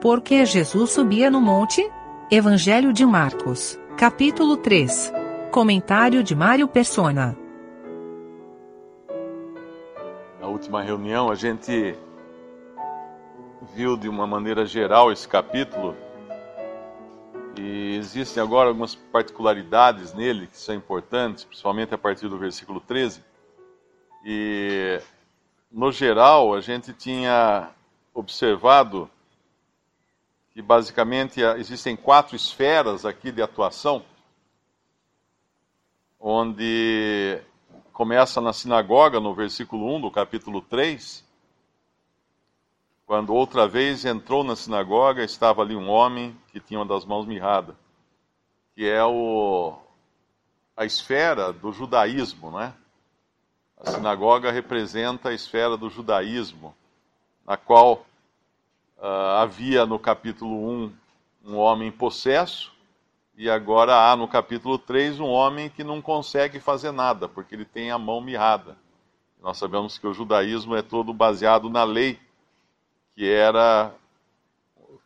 Por que Jesus subia no monte? Evangelho de Marcos, capítulo 3. Comentário de Mário Persona. Na última reunião a gente viu de uma maneira geral esse capítulo e existem agora algumas particularidades nele que são importantes, principalmente a partir do versículo 13. E no geral a gente tinha observado que basicamente existem quatro esferas aqui de atuação, onde começa na sinagoga, no versículo 1 do capítulo 3, quando outra vez entrou na sinagoga, estava ali um homem que tinha uma das mãos mirrada, que é o, a esfera do judaísmo, né? A sinagoga representa a esfera do judaísmo, na qual uh, havia no capítulo 1 um homem possesso, e agora há no capítulo 3 um homem que não consegue fazer nada, porque ele tem a mão mirrada. Nós sabemos que o judaísmo é todo baseado na lei que era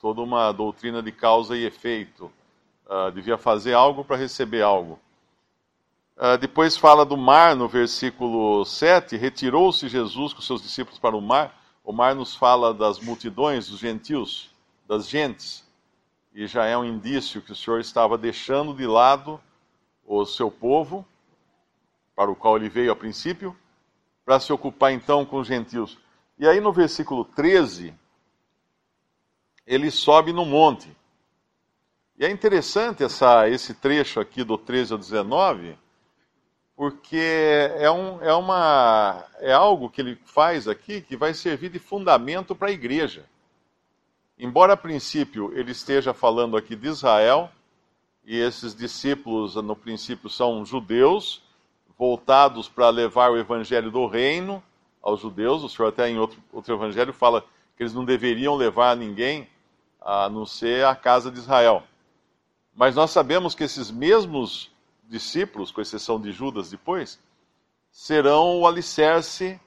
toda uma doutrina de causa e efeito. Uh, devia fazer algo para receber algo. Uh, depois fala do mar no versículo 7: Retirou-se Jesus com seus discípulos para o mar. O mar nos fala das multidões, dos gentios, das gentes. E já é um indício que o Senhor estava deixando de lado o seu povo, para o qual ele veio a princípio, para se ocupar então com os gentios. E aí no versículo 13, ele sobe no monte. E é interessante essa, esse trecho aqui do 13 ao 19, porque é, um, é, uma, é algo que ele faz aqui que vai servir de fundamento para a igreja. Embora a princípio ele esteja falando aqui de Israel, e esses discípulos no princípio são judeus, voltados para levar o evangelho do reino aos judeus, o senhor até em outro, outro evangelho fala que eles não deveriam levar ninguém a não ser a casa de Israel. Mas nós sabemos que esses mesmos discípulos, com exceção de Judas depois, serão o alicerce,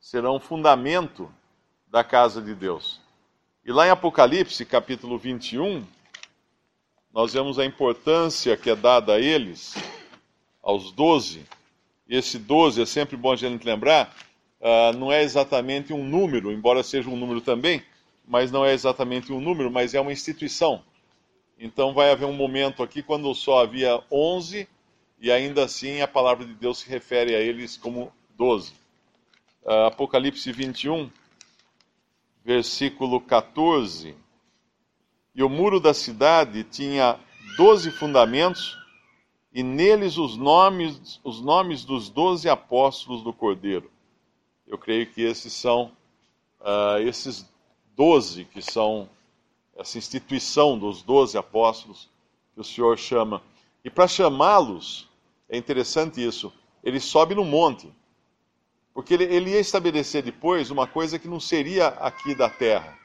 serão o fundamento da casa de Deus. E lá em Apocalipse, capítulo 21, nós vemos a importância que é dada a eles, aos doze. E esse doze, é sempre bom a gente lembrar, uh, não é exatamente um número, embora seja um número também, mas não é exatamente um número, mas é uma instituição. Então vai haver um momento aqui quando só havia 11 e ainda assim a palavra de Deus se refere a eles como 12. Uh, ah, Apocalipse 21, versículo 14. E o muro da cidade tinha 12 fundamentos e neles os nomes, os nomes dos doze apóstolos do Cordeiro. Eu creio que esses são uh, esses doze, que são essa instituição dos doze apóstolos que o Senhor chama. E para chamá-los, é interessante isso, ele sobe no monte. Porque ele, ele ia estabelecer depois uma coisa que não seria aqui da terra.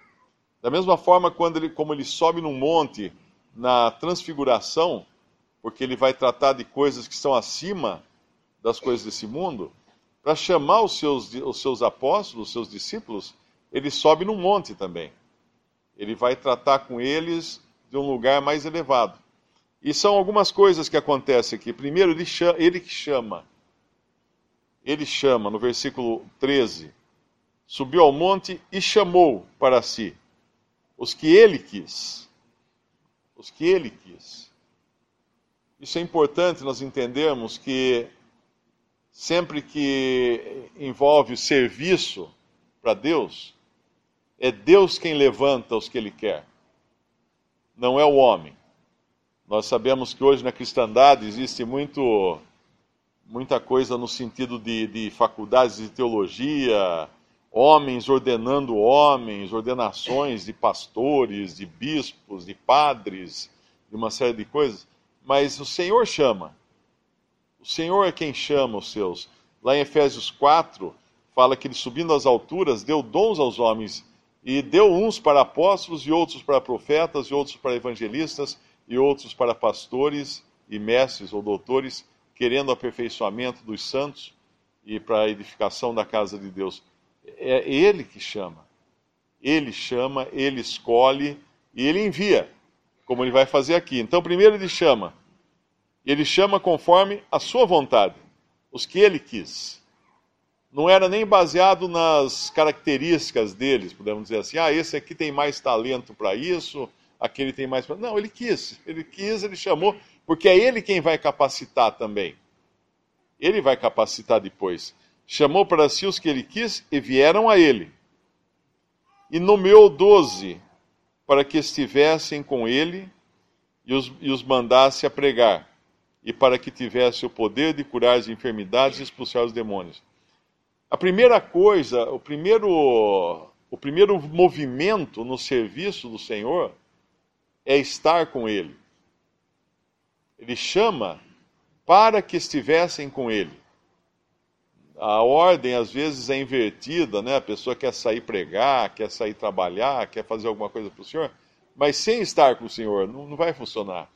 Da mesma forma, quando ele, como ele sobe no monte na transfiguração, porque ele vai tratar de coisas que estão acima das coisas desse mundo, para chamar os seus, os seus apóstolos, os seus discípulos, ele sobe num monte também. Ele vai tratar com eles de um lugar mais elevado. E são algumas coisas que acontecem aqui. Primeiro, ele, chama, ele que chama. Ele chama, no versículo 13: subiu ao monte e chamou para si os que ele quis. Os que ele quis. Isso é importante nós entendermos que sempre que envolve serviço para Deus, é Deus quem levanta os que Ele quer, não é o homem. Nós sabemos que hoje na cristandade existe muito, muita coisa no sentido de, de faculdades de teologia, homens ordenando homens, ordenações de pastores, de bispos, de padres, de uma série de coisas, mas o Senhor chama. O Senhor é quem chama os seus. Lá em Efésios 4, fala que ele subindo às alturas deu dons aos homens e deu uns para apóstolos, e outros para profetas, e outros para evangelistas, e outros para pastores e mestres ou doutores, querendo aperfeiçoamento dos santos e para a edificação da casa de Deus. É Ele que chama. Ele chama, Ele escolhe, E ele envia, como ele vai fazer aqui. Então, primeiro ele chama. Ele chama conforme a sua vontade, os que ele quis. Não era nem baseado nas características deles, podemos dizer assim, ah, esse aqui tem mais talento para isso, aquele tem mais. Não, ele quis, ele quis, ele chamou, porque é ele quem vai capacitar também. Ele vai capacitar depois. Chamou para si os que ele quis e vieram a ele. E nomeou doze para que estivessem com ele e os, e os mandasse a pregar, e para que tivesse o poder de curar as enfermidades e expulsar os demônios. A primeira coisa, o primeiro, o primeiro movimento no serviço do Senhor é estar com Ele. Ele chama para que estivessem com Ele. A ordem às vezes é invertida, né? A pessoa quer sair pregar, quer sair trabalhar, quer fazer alguma coisa para o Senhor, mas sem estar com o Senhor não, não vai funcionar.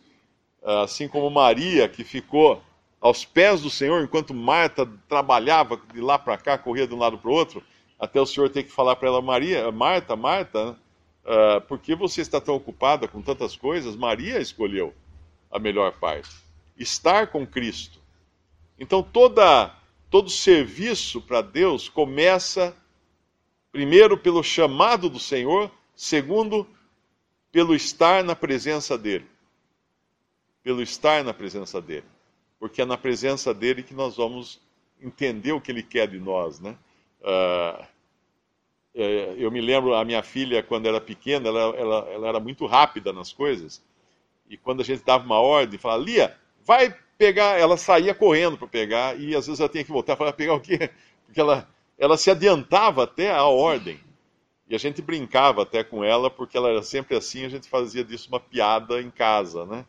Assim como Maria, que ficou aos pés do Senhor, enquanto Marta trabalhava de lá para cá, corria de um lado para o outro, até o Senhor ter que falar para ela, Maria, Marta, Marta, uh, por que você está tão ocupada com tantas coisas? Maria escolheu a melhor parte, estar com Cristo. Então toda todo serviço para Deus começa primeiro pelo chamado do Senhor, segundo pelo estar na presença dele. Pelo estar na presença dele. Porque é na presença dele que nós vamos entender o que ele quer de nós, né? Uh, eu me lembro, a minha filha, quando era pequena, ela, ela, ela, era muito rápida nas coisas. E quando a gente dava uma ordem, falava, Lia, vai pegar. Ela saía correndo para pegar, e às vezes ela tinha que voltar para pegar o quê? Porque ela, ela se adiantava até a ordem. E a gente brincava até com ela, porque ela era sempre assim, a gente fazia disso uma piada em casa, né?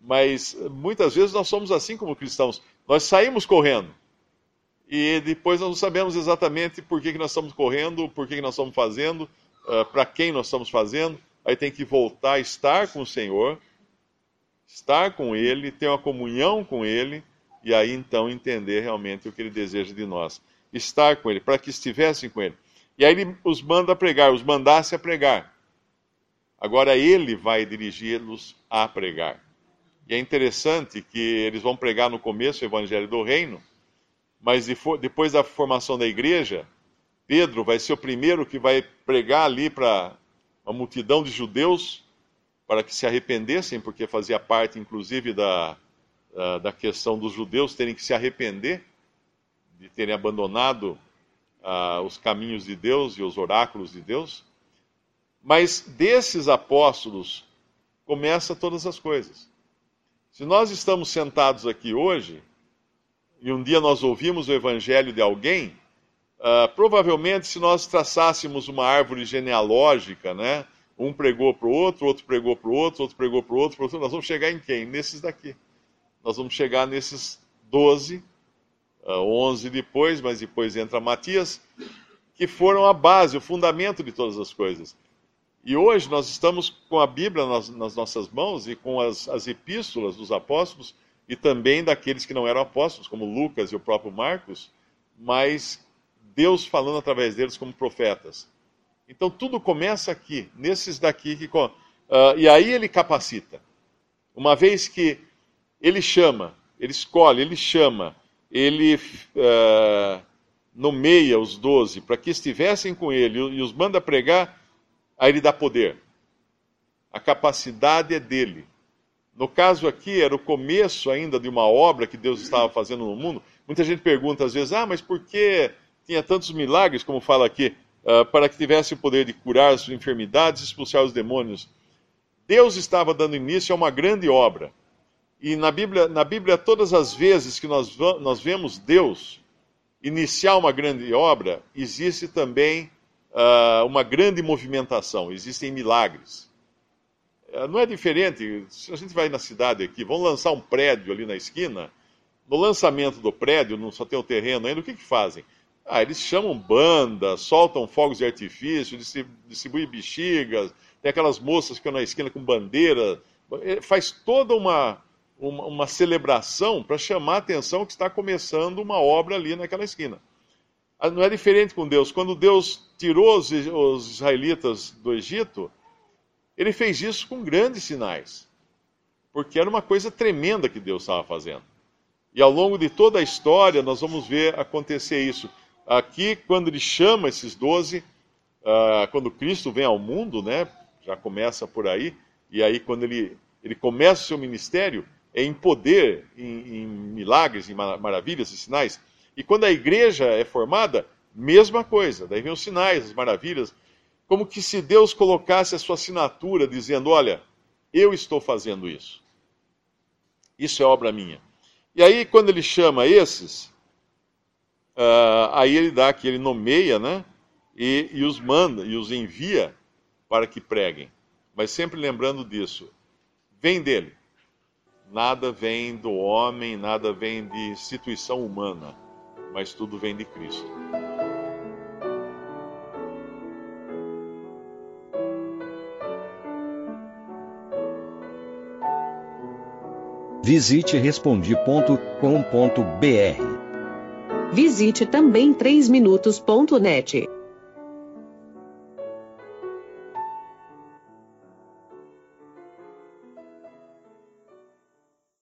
Mas muitas vezes nós somos assim como cristãos. Nós saímos correndo e depois nós não sabemos exatamente por que, que nós estamos correndo, por que, que nós estamos fazendo, uh, para quem nós estamos fazendo. Aí tem que voltar a estar com o Senhor, estar com Ele, ter uma comunhão com Ele, e aí então entender realmente o que Ele deseja de nós. Estar com Ele, para que estivessem com Ele. E aí Ele os manda pregar, os mandasse a pregar. Agora Ele vai dirigi-los a pregar. E é interessante que eles vão pregar no começo o Evangelho do Reino, mas depois da formação da igreja, Pedro vai ser o primeiro que vai pregar ali para uma multidão de judeus para que se arrependessem, porque fazia parte, inclusive, da, da questão dos judeus terem que se arrepender de terem abandonado uh, os caminhos de Deus e os oráculos de Deus. Mas desses apóstolos começa todas as coisas. Se nós estamos sentados aqui hoje, e um dia nós ouvimos o evangelho de alguém, uh, provavelmente se nós traçássemos uma árvore genealógica, né? Um pregou para o outro, outro pregou para o outro, outro pregou para o outro, outro, nós vamos chegar em quem? Nesses daqui. Nós vamos chegar nesses doze, uh, onze depois, mas depois entra Matias, que foram a base, o fundamento de todas as coisas. E hoje nós estamos com a Bíblia nas, nas nossas mãos e com as, as epístolas dos apóstolos, e também daqueles que não eram apóstolos, como Lucas e o próprio Marcos, mas Deus falando através deles como profetas. Então tudo começa aqui, nesses daqui que. Uh, e aí ele capacita. Uma vez que ele chama, ele escolhe, ele chama, ele uh, nomeia os doze para que estivessem com ele e os manda pregar, aí ele dá poder. A capacidade é dele. No caso aqui, era o começo ainda de uma obra que Deus estava fazendo no mundo. Muita gente pergunta às vezes, ah, mas por que tinha tantos milagres, como fala aqui, uh, para que tivesse o poder de curar as enfermidades expulsar os demônios? Deus estava dando início a uma grande obra. E na Bíblia, na Bíblia todas as vezes que nós, nós vemos Deus iniciar uma grande obra, existe também uh, uma grande movimentação, existem milagres. É, não é diferente. Se a gente vai na cidade aqui, vão lançar um prédio ali na esquina. No lançamento do prédio, não só tem o terreno ainda, o que, que fazem? Ah, eles chamam banda, soltam fogos de artifício, distribuem bexigas, tem aquelas moças que ficam na esquina com bandeira. É, faz toda uma, uma, uma celebração para chamar a atenção que está começando uma obra ali naquela esquina. Ah, não é diferente com Deus. Quando Deus tirou os, os israelitas do Egito, Ele fez isso com grandes sinais, porque era uma coisa tremenda que Deus estava fazendo. E ao longo de toda a história, nós vamos ver acontecer isso. Aqui, quando ele chama esses doze, uh, quando Cristo vem ao mundo, né, já começa por aí, e aí quando ele, ele começa o seu ministério, é em poder, em, em milagres, em maravilhas e sinais. E quando a igreja é formada, mesma coisa. Daí vem os sinais, as maravilhas, como que se Deus colocasse a sua assinatura dizendo: Olha, eu estou fazendo isso. Isso é obra minha. E aí, quando ele chama esses, uh, aí ele dá que ele nomeia, né? E, e os manda, e os envia para que preguem. Mas sempre lembrando disso: vem dele. Nada vem do homem, nada vem de instituição humana, mas tudo vem de Cristo. Visite respondi.com.br. Visite também 3minutos.net.